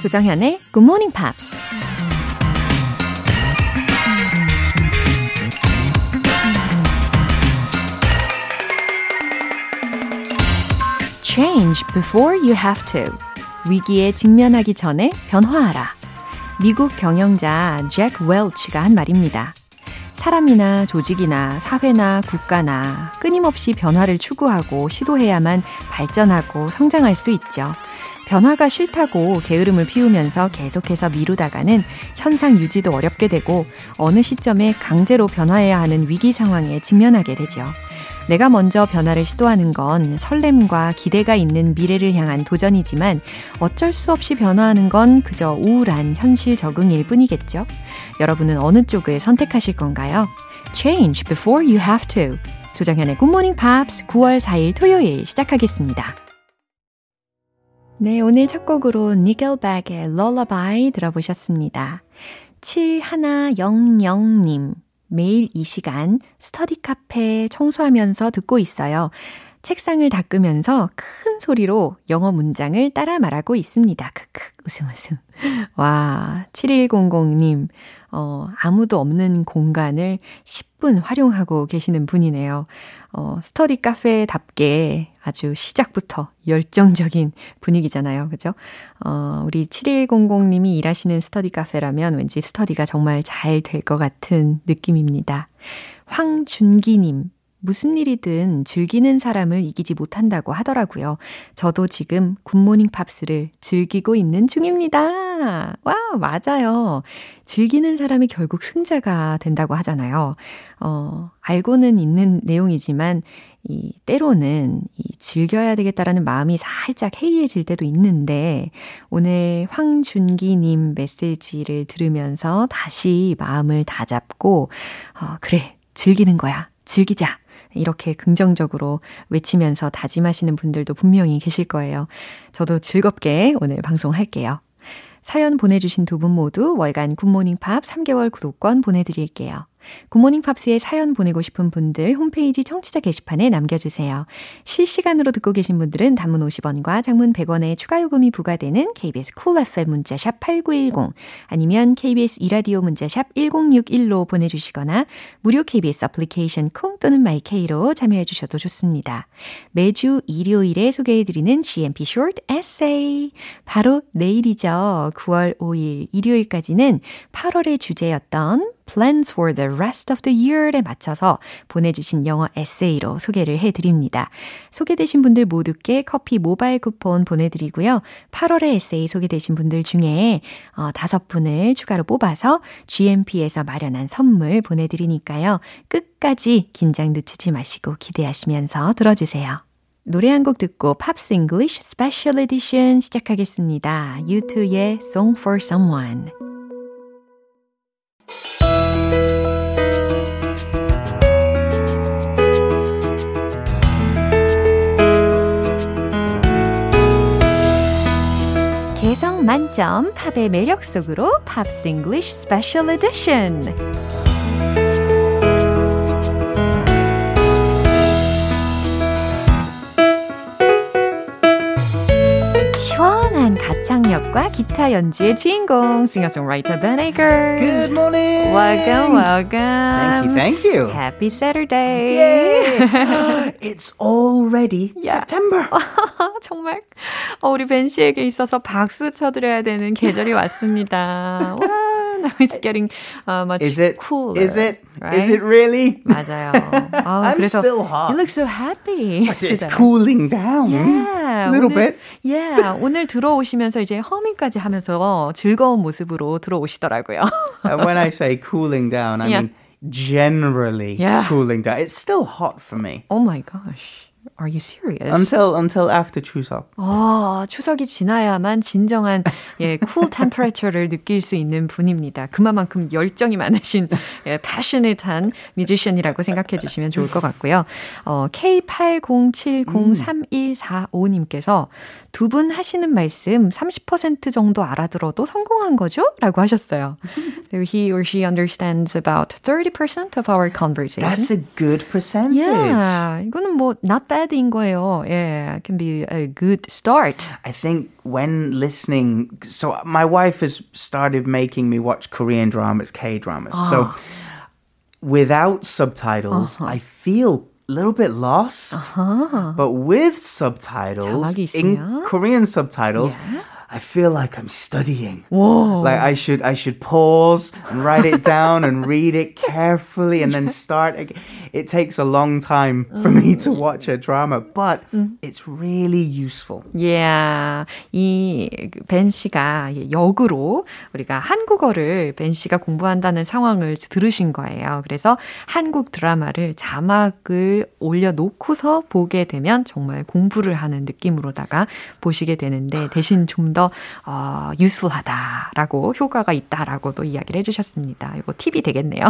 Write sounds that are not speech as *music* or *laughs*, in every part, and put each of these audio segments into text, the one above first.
조정현의 Good Morning Pops. Change before you have to. 위기에 직면하기 전에 변화하라. 미국 경영자 잭 웰치가 한 말입니다. 사람이나 조직이나 사회나 국가나 끊임없이 변화를 추구하고 시도해야만 발전하고 성장할 수 있죠. 변화가 싫다고 게으름을 피우면서 계속해서 미루다가는 현상 유지도 어렵게 되고 어느 시점에 강제로 변화해야 하는 위기 상황에 직면하게 되죠. 내가 먼저 변화를 시도하는 건 설렘과 기대가 있는 미래를 향한 도전이지만 어쩔 수 없이 변화하는 건 그저 우울한 현실 적응일 뿐이겠죠. 여러분은 어느 쪽을 선택하실 건가요? Change before you have to. 조정현의 Morning Pops 9월 4일 토요일 시작하겠습니다. 네, 오늘 첫 곡으로 니겔백의 Lullaby 들어보셨습니다. 7100님. 매일 이 시간 스터디 카페 청소하면서 듣고 있어요. 책상을 닦으면서 큰 소리로 영어 문장을 따라 말하고 있습니다. 크크, 웃음 웃음. 와, 7100님, 어, 아무도 없는 공간을 10분 활용하고 계시는 분이네요. 어, 스터디 카페답게 아주 시작부터 열정적인 분위기잖아요. 그죠? 어, 우리 7100님이 일하시는 스터디 카페라면 왠지 스터디가 정말 잘 될 것 같은 느낌입니다. 황준기님, 무슨 일이든 즐기는 사람을 이기지 못한다고 하더라고요. 저도 지금 굿모닝 팝스를 즐기고 있는 중입니다. 와, 맞아요. 즐기는 사람이 결국 승자가 된다고 하잖아요. 어, 알고는 있는 내용이지만, 이, 때로는 이 즐겨야 되겠다라는 마음이 살짝 해이해질 때도 있는데, 오늘 황준기님 메시지를 들으면서 다시 마음을 다잡고, 어, 그래, 즐기는 거야. 즐기자. 이렇게 긍정적으로 외치면서 다짐하시는 분들도 분명히 계실 거예요. 저도 즐겁게 오늘 방송할게요. 사연 보내주신 두 분 모두 월간 굿모닝 팝 3개월 구독권 보내드릴게요. 굿모닝 팝스에 사연 보내고 싶은 분들 홈페이지 청취자 게시판에 남겨주세요. 실시간으로 듣고 계신 분들은 단문 50원과 장문 100원의 추가 요금이 부과되는 KBS 쿨 cool FM 문자샵 8910 아니면 KBS 이라디오 문자샵 1061로 보내주시거나 무료 KBS 애플리케이션 콩 또는 마이케이로 참여해 주셔도 좋습니다. 매주 일요일에 소개해드리는 GMP Short Essay 바로 내일이죠. 9월 5일 일요일까지는 8월의 주제였던 plans for the rest of the year에 맞춰서 보내주신 영어 에세이로 소개를 해드립니다. 소개되신 분들 모두께 커피 모바일 쿠폰 보내드리고요. 8월에 에세이 소개되신 분들 중에 어, 5분을 추가로 뽑아서 GMP에서 마련한 선물 보내드리니까요. 끝까지 긴장 늦추지 마시고 기대하시면서 들어주세요. 노래 한 곡 듣고 팝스 잉글리쉬 스페셜 에디션 시작하겠습니다. U2의 Song for Someone. 개성 만점 팝의 매력 속으로 팝스 잉글리쉬 스페셜 에디션. 가창력과 기타 연주의 주인공 싱어송라이터 Ben Akers. Good morning. Welcome, welcome. Thank you, thank you. Happy Saturday. Yay! it's already Yeah. September. 정말 어, 우리 벤 씨에게 있어서 박수 쳐드려야 되는 계절이 왔습니다. 와, now it's getting uh, much Is it? cooler. Is it? Right? Is it really? 맞아요. 아, I'm 그래서 still hot. You look so happy. But it's cooling down. Yeah, A little 오늘, bit. Yeah, 오늘 들어오시면서 이제 허 밍까지 하면서 즐거운 모습으로 들어오시더라고요. *laughs* Uh, when I say cooling down, I Yeah. mean generally Yeah. cooling down. It's still hot for me oh my gosh. Are you serious? until until after Chuseok. 아, 추석이 지나야만 진정한 예, cool temperature를 느낄 수 있는 분입니다. 그만큼 열정이 많으신 예, passionate한 뮤지션이라고 생각해 주시면 좋을 것 같고요. 어, K80703145님께서 두 분 하시는 말씀 30% 정도 알아들어도 성공한 거죠? 라고 하셨어요. So he or she understands about 30% of our conversation. That's a good percentage. Yeah, 이거는 뭐 not bad인 거예요. Yeah, it can be a good start. I think when listening, so my wife has started making me watch Korean dramas, K dramas. So without subtitles, I feel a little bit lost. But with subtitles, 자막이 in 있으면? Korean subtitles, I feel like I'm studying. Whoa. Like I should I should pause and write it down and read it carefully and then start again. It takes a long time for me to watch a drama, but it's really useful. Yeah. 이벤 씨가 역으로 우리가 한국어를 벤 씨가 공부한다는 상황을 들으신 거예요. 그래서 한국 드라마를 자막을 올려 놓고서 보게 되면 정말 공부를 하는 느낌으로다가 보시게 되는데 대신 좀더 어, useful하다라고 효과가 있다라고도 이야기를 해주셨습니다. 이거 팁이 되겠네요.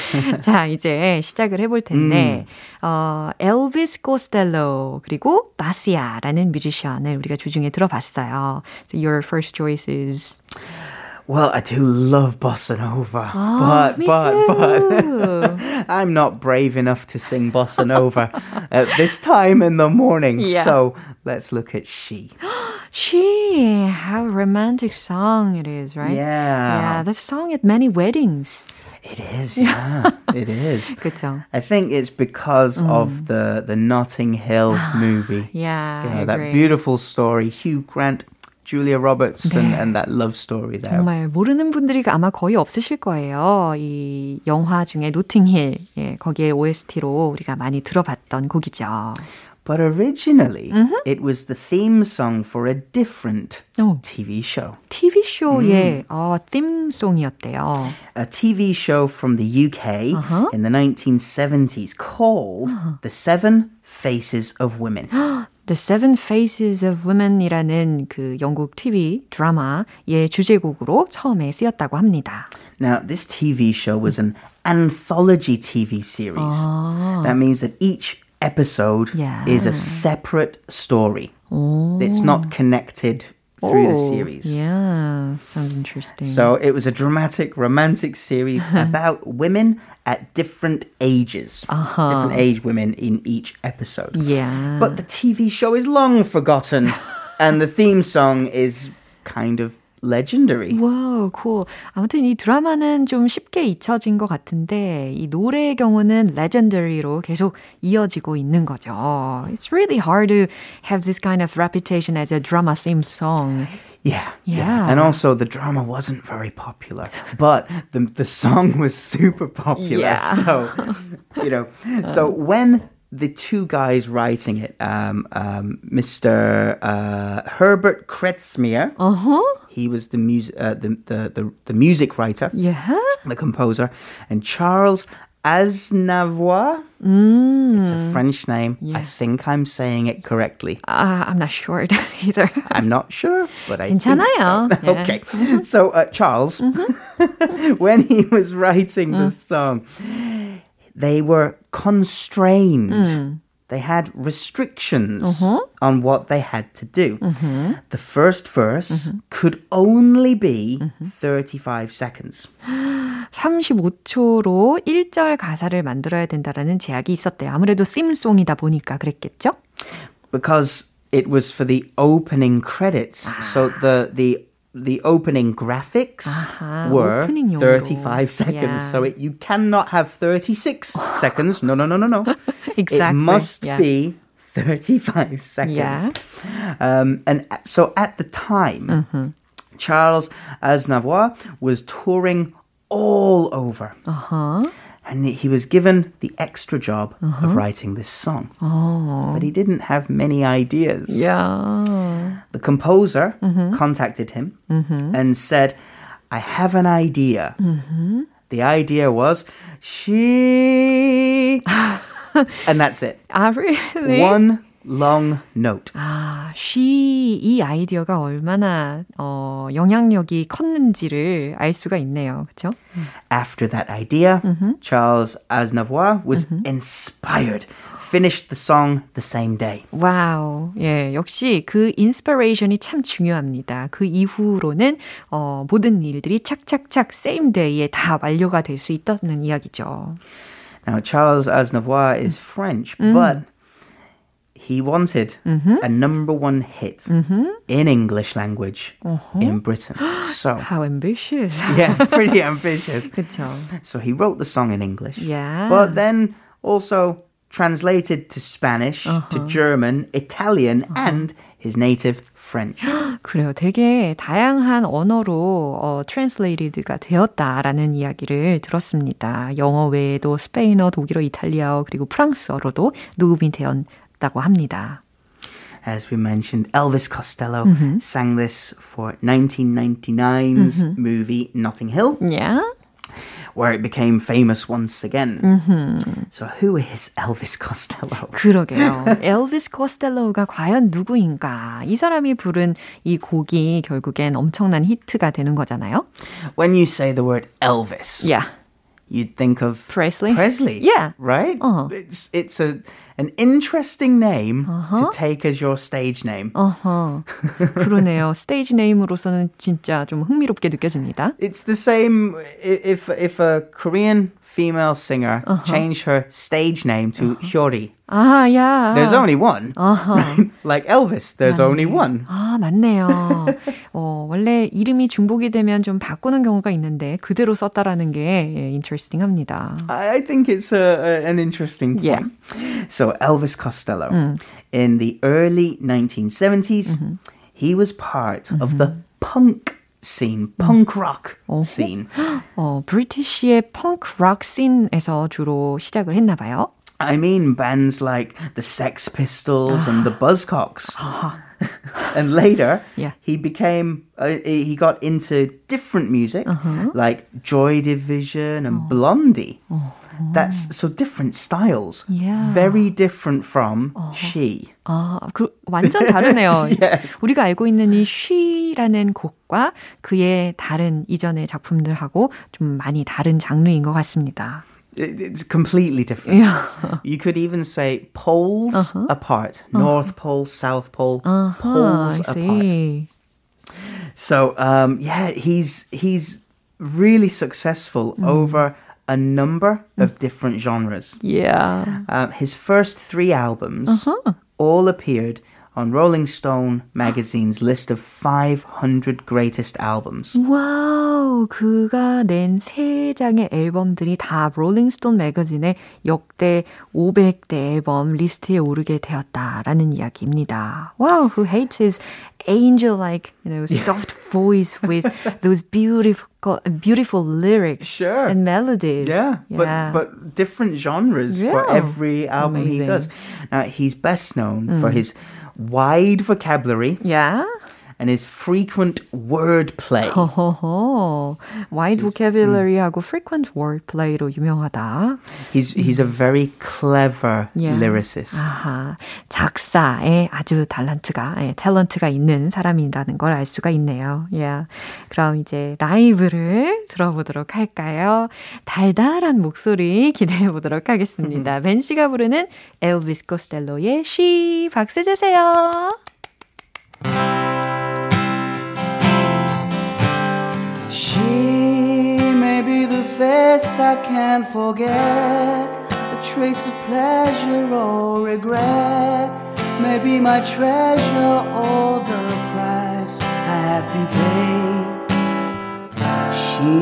*laughs* 자 이제 시작을 해볼 텐데 어, 엘비스 코스텔로 그리고 바시아라는 뮤지션을 우리가 주중에 들어봤어요. So your first choice is Well, I do love bossa nova, Ah, but but but *laughs* I'm not brave enough to sing bossa nova *laughs* at this time in the morning. Yeah. So let's look at she. *gasps* She, how romantic song it is, right? Yeah. Yeah, the song at many weddings. It is, *laughs* yeah, it is. 그쵸? I think it's because Mm. of the the Notting Hill *sighs* movie. Yeah, You know, that beautiful story, Hugh Grant, Julia Roberts, and, 네. and that love story there. 정말 모르는 분들이 아마 거의 없으실 거예요. 이 영화 중에 노팅힐, 예, 거기에 OST로 우리가 많이 들어봤던 곡이죠. But originally, Mm-hmm. it was the theme song for a different 오, TV show. TV 쇼의 어, 팀송이었대요. A TV show from the UK Uh-huh. in the 1970s called The Seven Faces of Women. *gasps* The Seven Faces of Women이라는 그 영국 TV 드라마의 주제곡으로 처음에 쓰였다고 합니다. Now, this TV show was an anthology TV series. That means that each episode Yeah. is a separate story. It's not connected through the Oh, series. Yeah, sounds interesting. So it was a dramatic, romantic series *laughs* about women at different ages, uh-huh. different age women in each episode. yeah. But the TV show is long forgotten, *laughs* and the theme song is kind of legendary. Wow, cool. 아무튼 이 드라마는 좀 쉽게 잊혀진 것 같은데 이 노래의 경우는 legendary로 계속 이어지고 있는 거죠. It's really hard to have this kind of reputation as a drama theme song. Yeah, yeah, yeah. And also the drama wasn't very popular, but the the song was super popular. Yeah. *laughs* So, you know, so when the two guys writing it, um, um, Mr. Uh, Herbert Kretzmer. Uh-huh he was the music, uh, the, the the the music writer, Yeah? the composer, and Charles Aznavour. It's a French name. I think I'm saying it correctly. Uh, I'm not sure *laughs* either. I'm not sure, but I think 괜찮아요. so. *laughs* Yeah. okay. So uh, Charles, *laughs* when he was writing the song, they were constrained. They had restrictions on what they had to do. The first verse could only be 35 seconds. *gasps* 35초로 1절 가사를 만들어야 된다라는 제약이 있었대요. 아무래도 sim송이다 보니까 그랬겠죠? because it was for the opening credits. So the the the opening graphics Aha, were opening 35 seconds. Yeah. So it, you cannot have 36 *gasps* seconds. No, no, no, no, no. *laughs* exactly. It must yeah. be 35 *laughs* seconds. Yeah. Um, and uh, so at the time, mm-hmm. Charles Aznavour was touring all over. Uh-huh. And he was given the extra job uh-huh. of writing this song. Oh. But he didn't have many ideas. Yeah The composer Mm-hmm. contacted him and said, I have an idea. The idea was, she. *laughs* and that's it. Ah, really? One long note. 아, she 이 아이디어가 얼마나 어, 영향력이 컸는지를 알 수가 있네요. 그렇죠? After that idea, Charles Aznavour was inspired, finished the song the same day. 와우. 예, 역시 그 인스피레이션이 참 중요합니다. 그 이후로는 어, 모든 일들이 착착착 same day에 다 완료가 될 수 있다는 이야기죠. Now, Charles Aznavour is French, but he wanted a number one hit in English language in Britain. So, *gasps* How ambitious. *laughs* yeah, pretty ambitious. 그쵸. *laughs* So he wrote the song in English. Yeah. But then also translated to Spanish, to German, Italian, and his native French. *gasps* 그래요. 되게 다양한 언어로 어, translated가 되었다라는 이야기를 들었습니다. 영어 외에도 스페인어, 독일어, 이탈리아어 그리고 프랑스어로도 녹음이 되었다고 합니다. As we mentioned, Elvis Costello sang this for 1999's movie Notting Hill, Yeah. Where it became famous once again. So who is Elvis Costello? 그러게요. 엘비스 코스텔로가 과연 누구인가? 이 사람이 부른 이 곡이 결국엔 엄청난 히트가 되는 거잖아요. When you say the word Elvis, Yeah. you'd think of Presley? Presley. Yeah. Right? Uh-huh. It's it's a an interesting name to take as your stage name. 어허. *laughs* 그러네요. 스테이지 네임으로서는 진짜 좀 흥미롭게 느껴집니다. It's the same i- if if a Korean female singer changed her stage name to Hyori. 아, 야. There's only one. 어허. *laughs* Like Elvis, there's only one. 아, 맞네요. 어, 원래 이름이 중복이 되면 좀 바꾸는 경우가 있는데 그대로 썼다라는 게 예, interesting 합니다. I I think it's a, a- an interesting Yeah. point. So Elvis Costello, in the early 1970s, he was part of the punk scene, punk rock scene. *gasps* 어, 브리티시의 펑크 락 씬에서 주로 시작을 했나 봐요. I mean bands like the Sex Pistols and the *gasps* Buzzcocks. *laughs* and later, Yeah. he became uh, he got into different music like Joy Division and Blondie. That's so different styles. Yeah. Very different from She. 아, 그 완전 다르네요. *laughs* Yeah. 우리가 알고 있는 이 쉬라는 곡과 그의 다른 이전의 작품들하고 좀 많이 다른 장르인 것 같습니다. It- It's completely different. Yeah. You could even say poles apart. North Pole, South Pole, Uh-huh, poles I apart. see. So um, yeah, he's he's really successful over a number of different genres. Yeah. Um, his first three albums all appeared on Rolling Stone magazine's list of 500 greatest albums. 와우, 그가 낸 세 장의 앨범들이 다 롤링스톤 매거진의 역대 500대 앨범 리스트에 오르게 되었다라는 이야기입니다. Wow, who hates his angel-like, you know, soft voice with those beautiful, beautiful lyrics Sure. and melodies. Yeah, yeah. but but different genres for Yeah. every album he Amazing. does. Now he's best known for his wide vocabulary yeah. And his frequent wordplay. 허허허. wide vocabulary하고 frequent wordplay로 유명하다. He's he's a very clever Yeah. lyricist. 아하, 작사에 아주 탤런트가, 예, 탤런트가 있는 사람이라는 걸 알 수가 있네요. Yeah. 그럼 이제 라이브를 들어보도록 할까요? 달달한 목소리 기대해 보도록 하겠습니다. *laughs* 벤 씨가 부르는 엘비스 코스텔로의 She 박수 주세요. She may be the face I can't forget, a trace of pleasure or regret. Maybe my treasure or the price I have to pay. She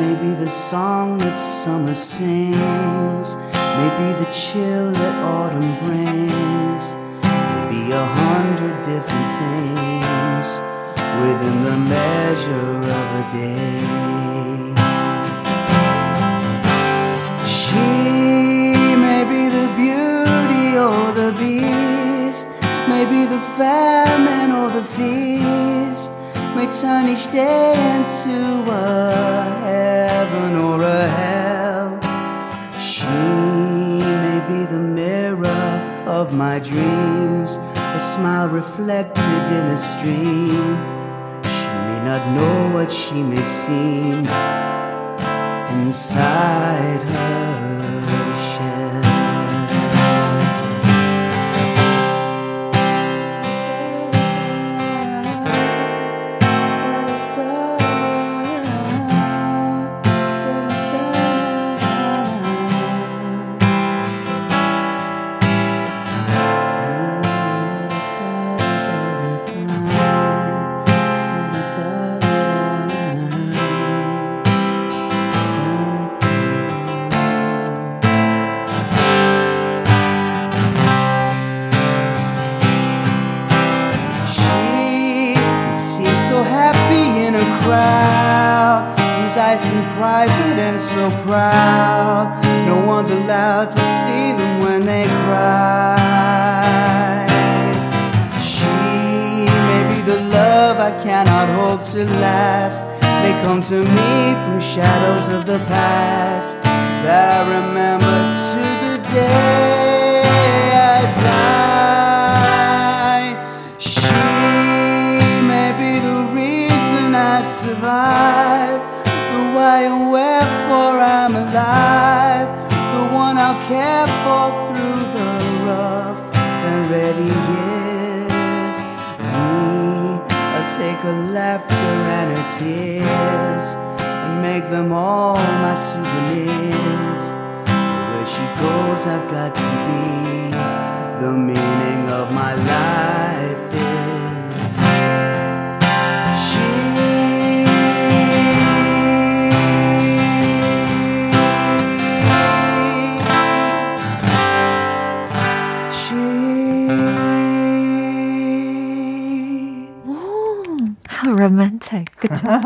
may be the song that summer sings, maybe the chill that autumn brings, maybe a hundred different things within the measure of a day. She may be the beauty or the beast, maybe the famine or the feast, may turn each day into a heaven or a hell. She may be the mirror of my dreams, a smile reflected in a stream. Not know what she may seem inside her private and so proud. No one's allowed to see them when they cry. She may be the love I cannot hope to last. May come to me from shadows of the past that I remember to the day I die. She may be the reason I survive, why and wherefore I'm alive, the one I'll care for through the rough and ready years. Me, I'll take her laughter and her tears and make them all my souvenirs. Where she goes, I've got to be. The meaning of my life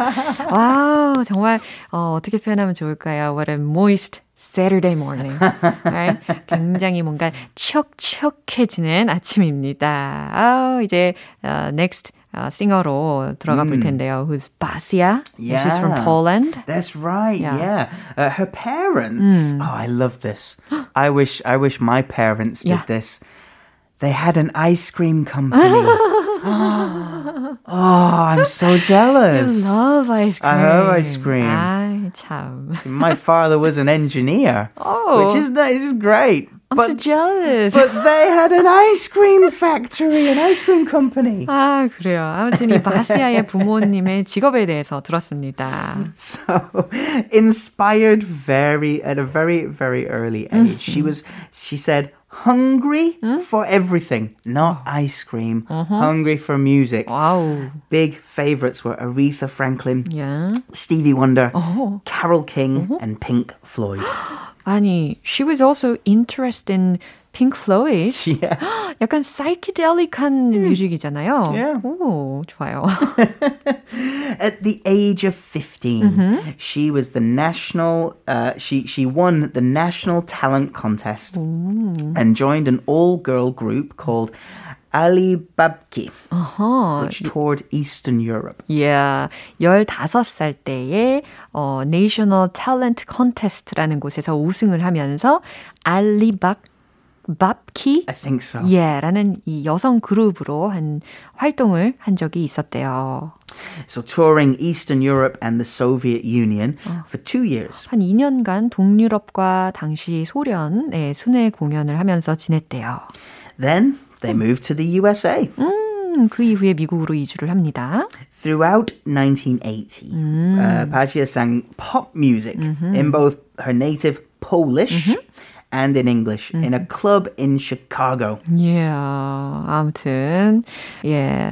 *laughs* 와우, 정말, 어, 어떻게 표현하면 좋을까요? What a moist Saturday morning. Right? 굉장히 뭔가 촉촉해지는 아침입니다. 아, 이제, uh, next uh, 싱어로 들어가 볼 텐데요. Who's Basia? She's from Yeah. Poland. That's right. Yeah. Yeah. Uh, her parents. Oh, I love this. I wish. I wish my parents did Yeah. this. They had an ice cream company. *laughs* oh, *laughs* I'm so You jealous. love ice cream. I love ice cream. 아이, 참. *laughs* My father was an engineer, Oh. which is which is great. I'm but so jealous. but they had an *laughs* ice cream factory, an ice cream company. 아, 그래요. 아무튼 이 바시아의 부모님의 직업에 대해서 들었습니다. So inspired very at a very very early age. She was she said hungry mm? for everything, not oh. ice cream, uh-huh. hungry for music. Wow. Big favorites were Aretha Franklin, yeah. Stevie Wonder. Oh. Carole King, uh-huh. and Pink Floyd. *gasps* Annie, she was also interested in Pink Floyd. *laughs* Yeah. *gasps* 약간 psychedelic한 뮤직이잖아요. Yeah. 오, 좋아요. *laughs* At the age of 15, she was the national, uh, she, she won the national talent contest and joined an all girl group called Ali Babki, 어허. which toured Eastern Europe. Yeah. 15살 때에 어, National Talent Contest라는 곳에서 우승을 하면서 알리박 밥키 I think so. 예, 라는 이 여성 그룹으로 한 활동을 한 적이 있었대요. So touring Eastern Europe and the Soviet Union for two years. 한 2년간 동유럽과 당시 소련의 순회 공연을 하면서 지냈대요. Then they moved to the USA. 음, 그 이후에 미국으로 이주를 합니다. Throughout 1980, uh, Pasia sang pop music in both her native Polish and in English in a club in Chicago. 예, 아무튼 예,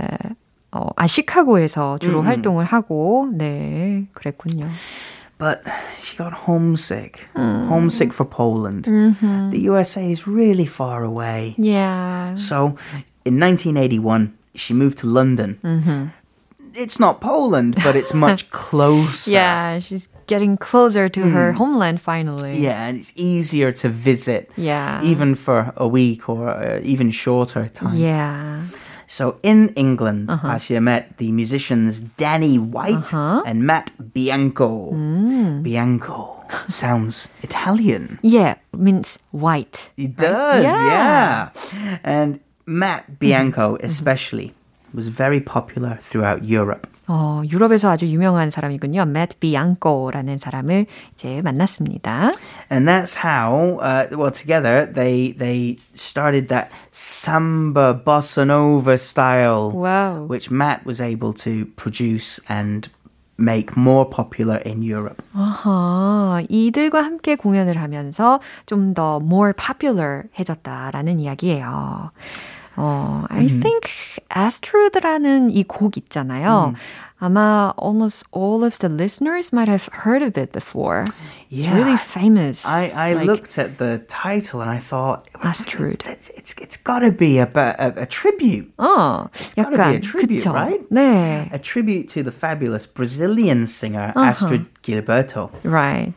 어, 아 시카고에서 주로 활동을 하고 네, 그랬군요. But she got homesick. Homesick for Poland. The USA is really far away. Yeah. So in 1981, she moved to London. It's not Poland, but it's much *laughs* closer. Yeah, she's getting closer to her hmm. homeland finally. Yeah, and it's easier to visit. Yeah. Even for a week or uh, even shorter time. Yeah. So in England, uh-huh. Basia met the musicians Danny White uh-huh. and Matt Bianco. Hmm. Bianco *laughs* sounds Italian. Yeah, means white. It does, Yeah. yeah. And Matt Bianco, mm-hmm. especially, was very popular throughout Europe. 어, 유럽에서 아주 유명한 사람이군요. Matt Bianco라는 사람을 이제 만났습니다. And that's how, uh, well, together they they started that samba bossa nova style, Wow. which Matt was able to produce and make more popular in Europe. 아하, 이들과 함께 공연을 하면서 좀 더 more popular 해졌다라는 이야기예요. 어, I mm-hmm. think Astro드라는 이 곡 있잖아요. Mm. 아마 almost all of the listeners might have heard of it before. Yeah. It's really famous. I, I like, looked at the title and I thought Astrud. It's, it's, it's got to be a, a, a tribute. Oh, it's got to be a tribute, 그쵸? right? 네. A tribute to the fabulous Brazilian singer uh-huh. Astrud Gilberto. Right.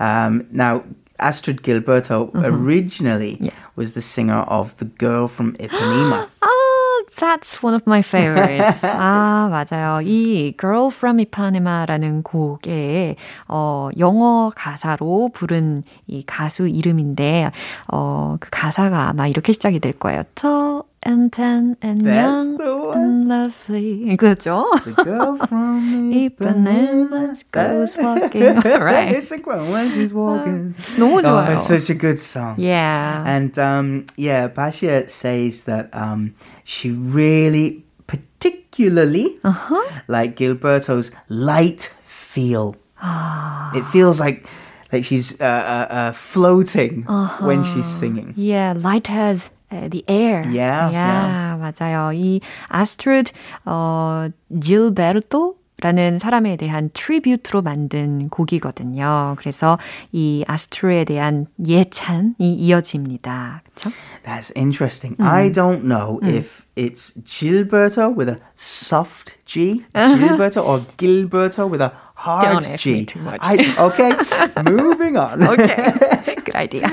Um, now, Astrid Gilberto originally was the singer of The Girl from Ipanema. Oh, that's one of my favorites. 아, 맞아요. 이 Girl from Ipanema라는 곡에 어, 영어 가사로 부른 이 가수 이름인데 어, 그 가사가 아마 이렇게 시작이 될 거예요. Tall and tan and That's young the one. and lovely. 그죠? The girl from Ipanema *laughs* Ipanema goes walking. *laughs* right. It's a grown when she's walking. 너무 Oh, 좋아요. it's such a good song. Yeah. And um, yeah, Basia says that um, she really, particularly, like Gilberto's light feel. it feels like like she's uh, uh, uh, floating when she's singing. Yeah, light as uh, the air. Yeah, yeah, 맞아요. 이 아스트리드 어 질베르토 라는 사람에 대한 트리뷰트로 만든 곡이거든요. 그래서 이 아스트로에 대한 예찬이 이어집니다. 그렇죠? That's interesting. I don't know if it's Gilberto with a soft G, Gilberto, or Gilberto with a hard Don't ask G. me too much. I, okay, *laughs* moving on. Okay. Good idea.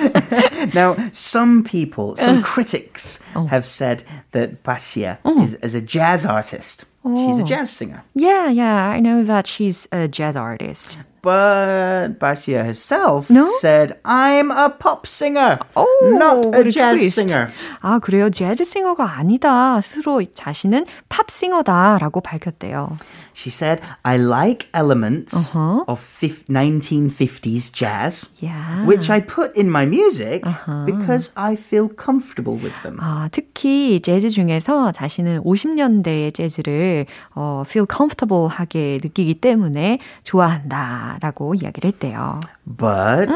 *laughs* Now, some people, some critics oh. have said that Basia oh. is, is a jazz artist. She's a oh. jazz singer. Yeah, yeah, I know that she's a jazz artist. But Basia herself No? said, I'm a pop singer, 오, not a jazz 트위스트. singer. 아, 그래요? 재즈 싱어가 아니다. 스스로 자신은 팝 싱어다라고 밝혔대요. She said, I like elements of fif- 1950s jazz, Yeah. which I put in my music because I feel comfortable with them. 아, 특히 재즈 중에서 자신은 50년대의 재즈를 어, feel comfortable 하게 느끼기 때문에 좋아한다 라고 이야기를 했대요. But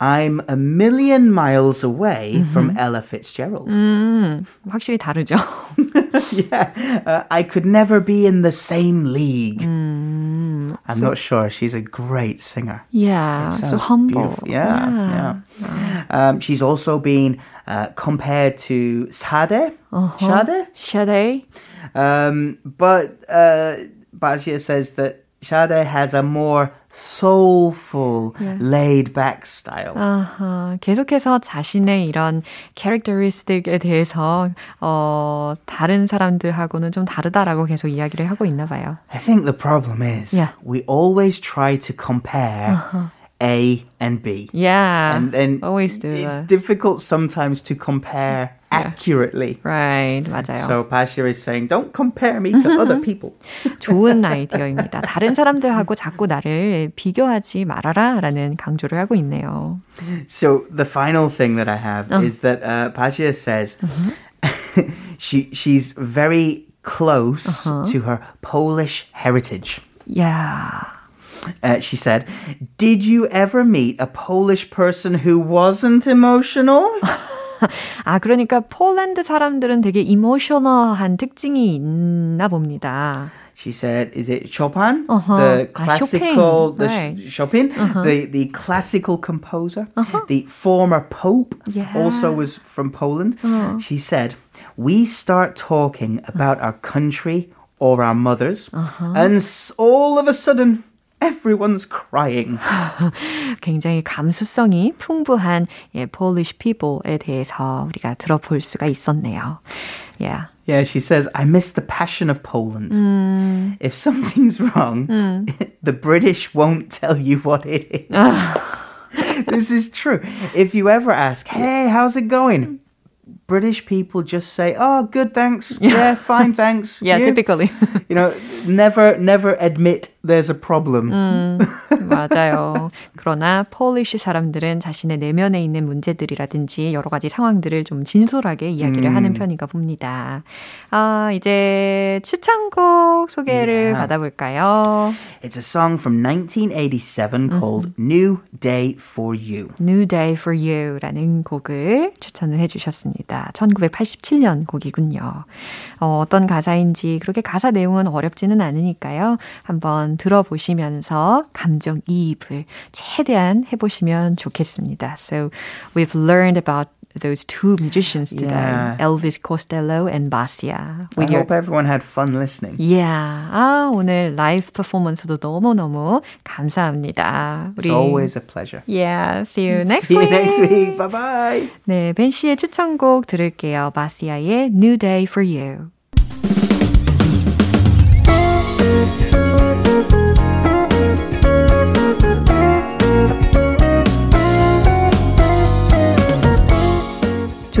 I'm a million miles away from Ella Fitzgerald. 음, 확실히 다르죠. *laughs* yeah, uh, I could never be in the same league. I'm not sure. She's a great singer. yeah, so Sounds humble. beautiful. Yeah, yeah. Um, she's also been uh, compared to Sade. Sade? Sade? Um, but uh, Basia says that Sade has a more soulful, laid-back style. 아하, 계속해서 자신의 이런 캐릭터리스틱에 대해서 어, 다른 사람들하고는 좀 다르다라고 계속 이야기를 하고 있나 봐요. I think the problem is Yeah. we always try to compare A and B. Yeah. And then always do It's that. difficult sometimes to compare accurately. Right, 맞아요. So Basia is saying, don't compare me to other *laughs* people. 좋은 아이디어입니다. 다른 사람들하고 자꾸 나를 비교하지 말아라 라는 강조를 하고 있네요. So the final thing that I have 어. is that uh, Basia says mm-hmm. *laughs* she, she's very close uh-huh. to her Polish heritage. Yeah. Uh, she said, "Did you ever meet a Polish person who wasn't emotional?" *laughs* 아 그러니까 폴란드 사람들은 되게 이모셔널한 특징이 있나 봅니다. She said, "Is it Chopin, Uh-huh. the Ah, classical, Chopin, the right. Uh-huh. Chopin, the the classical composer, the former pope, Yeah. also was from Poland." Uh-huh. She said, "We start talking about our country or our mothers, Uh-huh. and s- all of a sudden." Everyone's crying. *laughs* 굉장히 감수성이 풍부한 예, Polish people에 대해서 우리가 들어볼 수가 있었네요. Yeah. Yeah, she says, I miss the passion of Poland. Mm. If something's wrong, *laughs* the British won't tell you what it *laughs* is. this is true. If you ever ask, hey, how's it going? British people just say, oh, good, thanks. Yeah, fine, thanks. Yeah, You?" typically. You know, never, never admit there's a problem. 음, 맞아요. 그러나 폴리쉬 사람들은 자신의 내면에 있는 문제들이라든지 여러 가지 상황들을 좀 진솔하게 이야기를 음. 하는 편인가 봅니다. 아, 이제 추천곡 소개를 yeah. 받아볼까요? It's a song from 1987 called New Day for You. New Day for You라는 곡을 추천을 해주셨습니다. 1987년 곡이군요. 어, 어떤 가사인지 그렇게 가사 내용은 어렵지는 않으니까요. 한번 들어보시면서 감정 이입을 최대한 해보시면 좋겠습니다. So we've learned about those two musicians today, yeah. Elvis Costello and Basia. I your... hope everyone had fun listening. Yeah. 아, 오늘 라이브 퍼포먼스도 너무너무 감사합니다. 우리... It's always a pleasure. Yeah. See you next see week. See you next week. Bye bye. 네, 벤 씨의 추천곡 들을게요. 바시아의 New Day for You.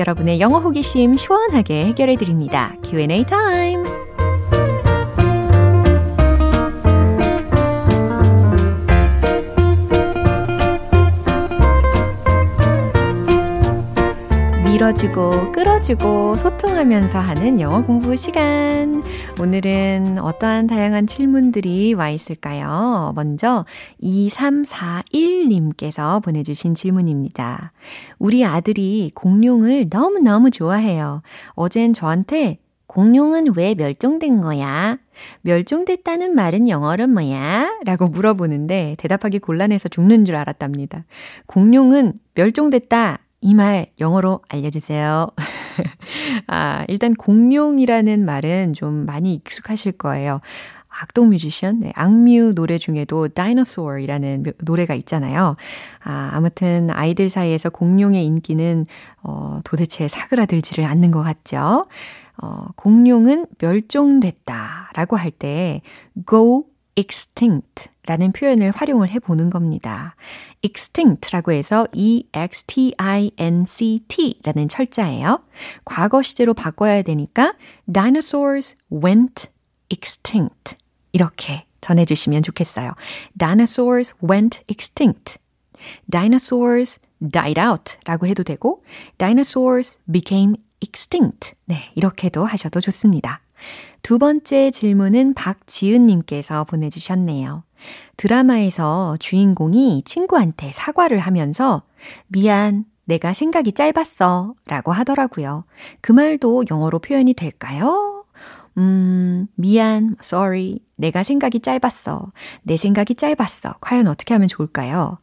여러분의 영어 호기심 시원하게 해결해 드립니다. Q&A 타임. 밀어주고 끌어주고 소통하면서 하는 영어 공부 시간. 오늘은 어떠한 다양한 질문들이 와 있을까요? 먼저 2341님께서 보내주신 질문입니다. 우리 아들이 공룡을 너무너무 좋아해요. 어젠 저한테 공룡은 왜 멸종된 거야? 멸종됐다는 말은 영어로 뭐야? 라고 물어보는데 대답하기 곤란해서 죽는 줄 알았답니다. 공룡은 멸종됐다. 이 말 영어로 알려주세요. *laughs* 아, 일단 공룡이라는 말은 좀 많이 익숙하실 거예요. 악동 뮤지션, 네, 악뮤 노래 중에도 Dinosaur이라는 노래가 있잖아요. 아, 아무튼 아이들 사이에서 공룡의 인기는 어, 도대체 사그라들지를 않는 것 같죠. 어, 공룡은 멸종됐다 라고 할 때 go extinct 라는 표현을 활용을 해 보는 겁니다. extinct라고 해서 e-x-t-i-n-c-t 라는 철자예요. 과거 시제로 바꿔야 되니까 dinosaurs went extinct 이렇게 전해주시면 좋겠어요. dinosaurs went extinct. dinosaurs died out 라고 해도 되고 dinosaurs became extinct. 네, 이렇게도 하셔도 좋습니다. 두 번째 질문은 박지은님께서 보내주셨네요. 드라마에서 주인공이 친구한테 사과를 하면서 미안, 내가 생각이 짧았어 라고 하더라고요. 그 말도 영어로 표현이 될까요? 음, 미안, sorry. 내가 생각이 짧았어. 내 생각이 짧았어. 과연 어떻게 하면 좋을까요?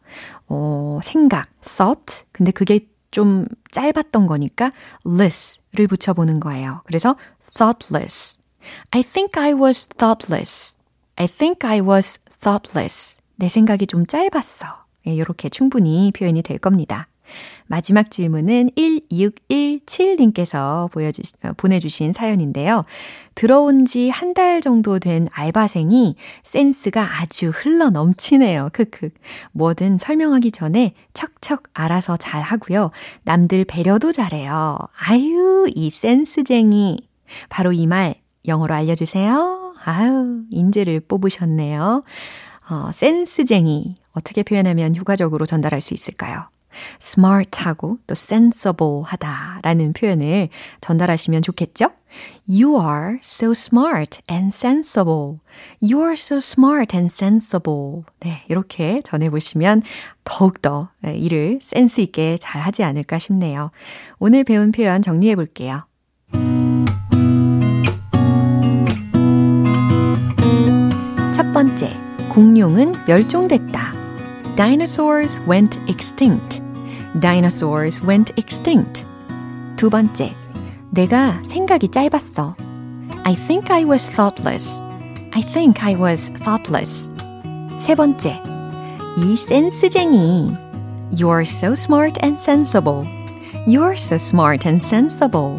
어, 생각, thought. 근데 그게 좀 짧았던 거니까 less를 붙여보는 거예요. 그래서 thoughtless. I think I was thoughtless. I think I was thoughtless. 내 생각이 좀 짧았어. 예, 이렇게 충분히 표현이 될 겁니다. 마지막 질문은 1617님께서 보여주, 어, 보내주신 사연인데요. 들어온 지 한 달 정도 된 알바생이 센스가 아주 흘러 넘치네요. 크크. 뭐든 설명하기 전에 척척 알아서 잘 하고요. 남들 배려도 잘해요. 아유, 이 센스쟁이. 바로 이 말 영어로 알려주세요. 아유, 인재를 뽑으셨네요. 어, 센스쟁이. 어떻게 표현하면 효과적으로 전달할 수 있을까요? smart하고 또 sensible 하다라는 표현을 전달하시면 좋겠죠? You are so smart and sensible. You are so smart and sensible. 네, 이렇게 전해보시면 더욱더 일을 센스 있게 잘 하지 않을까 싶네요. 오늘 배운 표현 정리해 볼게요. 번째, 공룡은 멸종됐다. Dinosaurs went extinct. Dinosaurs went extinct. 두 번째, 내가 생각이 짧았어. I think I was thoughtless. I think I was thoughtless. 세 번째, 이 센스쟁이. You're so smart and sensible. You're so smart and sensible.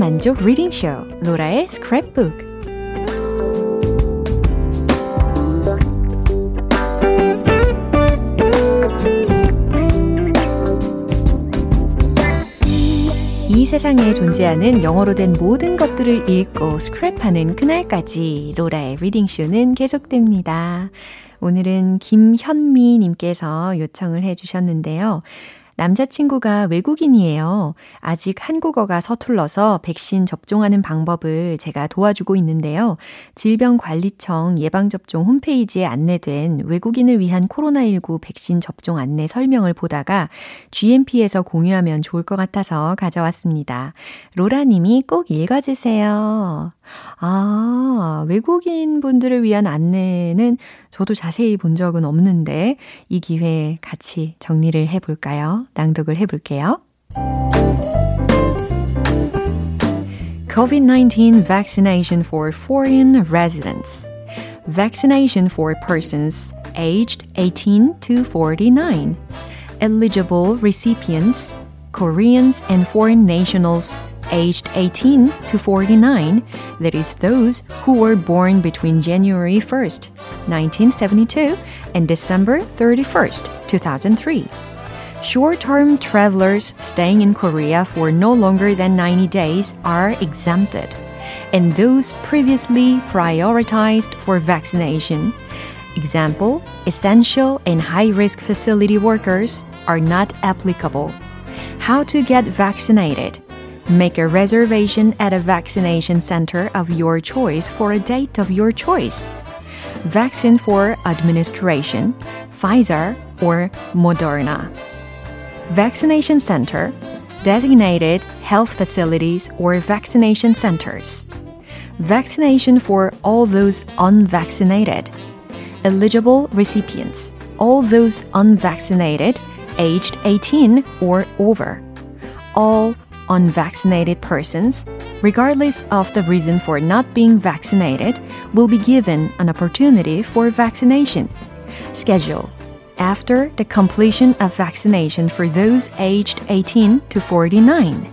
만족 리딩 쇼 로라의 스크랩북 이 세상에 존재하는 영어로 된 모든 것들을 읽고 스크랩하는 그날까지 로라의 리딩쇼는 계속됩니다. 오늘은 김현미님께서 요청을 해주셨는데요. 남자친구가 외국인이에요. 아직 한국어가 서툴러서 백신 접종하는 방법을 제가 도와주고 있는데요. 질병관리청 예방접종 홈페이지에 안내된 외국인을 위한 코로나19 백신 접종 안내 설명을 보다가 GMP에서 공유하면 좋을 것 같아서 가져왔습니다. 로라님이 꼭 읽어주세요. 아, 외국인 분들을 위한 안내는 저도 자세히 본 적은 없는데 이 기회에 같이 정리를 해볼까요? 낭독을 해볼게요. COVID-19 vaccination for foreign residents. Vaccination for persons aged 18 to 49. Eligible recipients, Koreans and foreign nationals aged 18 to 49, that is, those who were born between January 1st, 1972 and December 31st, 2003. Short term travelers staying in Korea for no longer than 90 days are exempted, and those previously prioritized for vaccination. Example, essential and high risk facility workers are not applicable. How to get vaccinated? Make a reservation at a vaccination center of your choice for a date of your choice. Vaccine for administration, Pfizer or Moderna. Vaccination center, designated health facilities or vaccination centers. Vaccination for all those unvaccinated. Eligible recipients, all those unvaccinated, aged 18 or over. All unvaccinated persons, regardless of the reason for not being vaccinated, will be given an opportunity for vaccination. Schedule after the completion of vaccination for those aged 18 to 49.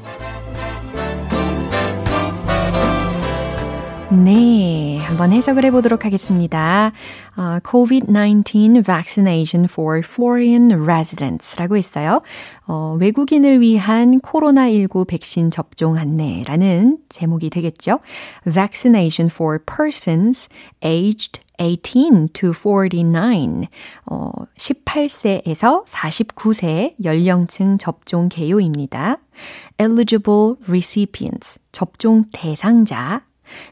네, 한번 해석을 해보도록 하겠습니다. Uh, COVID-19 vaccination for foreign residents 라고 있어요. 어, 외국인을 위한 코로나19 백신 접종 안내라는 제목이 되겠죠. Vaccination for persons aged 18 to 49. 어, 18세에서 49세 연령층 접종 개요입니다. Eligible recipients. 접종 대상자.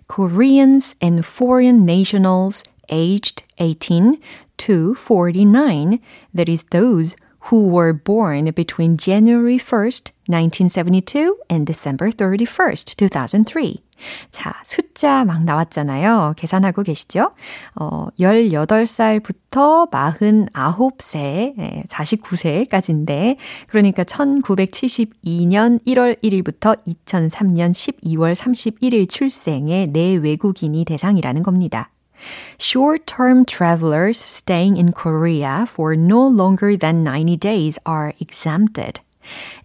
Koreans and foreign nationals aged 18 to 49, that is, those who were born between January 1st, 1972 and December 31st, 2003. 자, 숫자 막 나왔잖아요. 계산하고 계시죠? 어, 18살부터 49세, 49세까지인데, 그러니까 1972년 1월 1일부터 2003년 12월 31일 출생의 내 외국인이 대상이라는 겁니다. Short-term travelers staying in Korea for no longer than 90 days are exempted.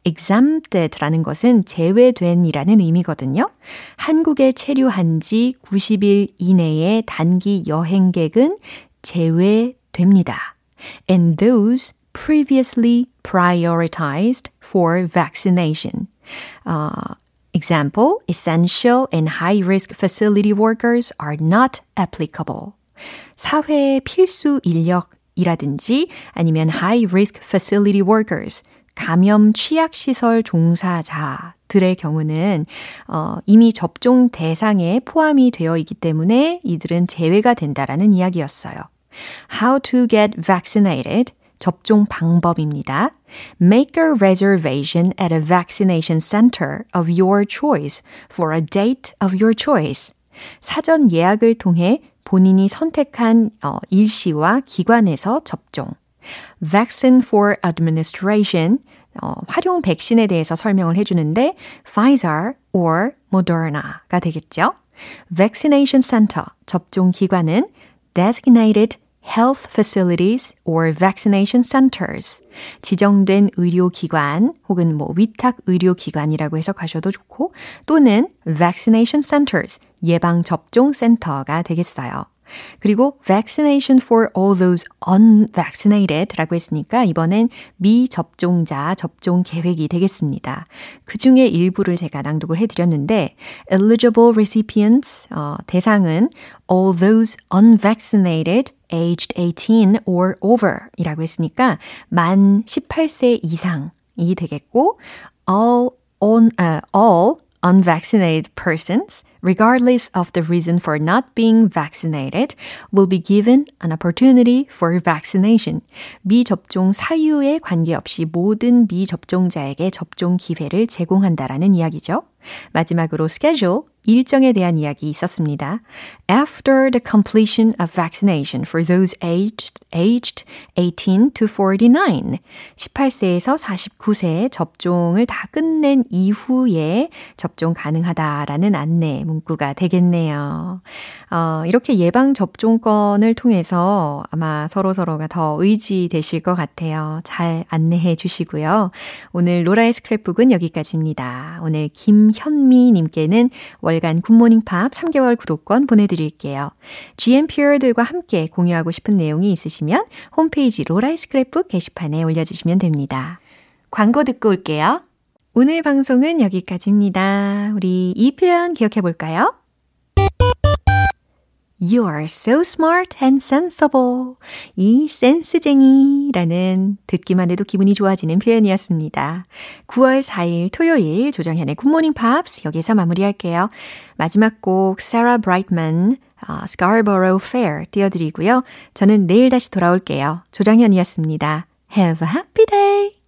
Exempted라는 것은 제외된이라는 의미거든요. 한국에 체류한 지 90일 이내의 단기 여행객은 제외됩니다. And those previously prioritized for vaccination. Uh, example, essential and high risk facility workers are not applicable. 사회 필수 인력 이라든지 아니면 high risk facility workers 감염 취약시설 종사자 들의 경우는 어, 이미 접종 대상에 포함이 되어 있기 때문에 이들은 제외가 된다라는 이야기였어요. How to get vaccinated 접종 방법입니다. Make a reservation at a vaccination center of your choice for a date of your choice. 사전 예약을 통해 본인이 선택한 어, 일시와 기관에서 접종. Vaccine for administration. 어, 활용 백신에 대해서 설명을 해주는데 Pfizer or Moderna가 되겠죠. Vaccination Center 접종 기관은 designated health facilities or vaccination centers. 지정된 의료기관 혹은 뭐 위탁 의료기관이라고 해석하셔도 좋고 또는 vaccination centers 예방 접종 센터가 되겠어요. 그리고 vaccination for all those unvaccinated 라고 했으니까 이번엔 미접종자 접종 계획이 되겠습니다. 그 중에 일부를 제가 낭독을 해드렸는데 eligible recipients 어, 대상은 all those unvaccinated aged 18 or over 이라고 했으니까 만 18세 이상이 되겠고 all on uh, all unvaccinated persons, regardless of the reason for not being vaccinated, will be given an opportunity for vaccination. 미접종 사유에 관계없이 모든 미접종자에게 접종 기회를 제공한다라는 이야기죠. 마지막으로 schedule, 일정에 대한 이야기 있었습니다. After the completion of vaccination for those aged, aged 18 to 49, 18세에서 49세 접종을 다 끝낸 이후에 접종 가능하다라는 안내 문구가 되겠네요. 어, 이렇게 예방 접종권을 통해서 아마 서로 서로가 더 의지되실 것 같아요. 잘 안내해 주시고요. 오늘 로라의 스크랩북은 여기까지입니다. 오늘 김현미님께는 월간 굿모닝 팝 3개월 구독권 보내드릴게요. GMPR들과 함께 공유하고 싶은 내용이 있으시면 홈페이지 로라의 스크랩북 게시판에 올려주시면 됩니다. 광고 듣고 올게요. 오늘 방송은 여기까지입니다. 우리 이 표현 기억해 볼까요? You are so smart and sensible. 이 센스쟁이라는 듣기만 해도 기분이 좋아지는 표현이었습니다. 9월 4일 토요일 조정현의 굿모닝 팝스 여기서 마무리할게요. 마지막 곡 Sarah Brightman 어, Scarborough Fair 띄워드리고요. 저는 내일 다시 돌아올게요. 조정현이었습니다. Have a happy day!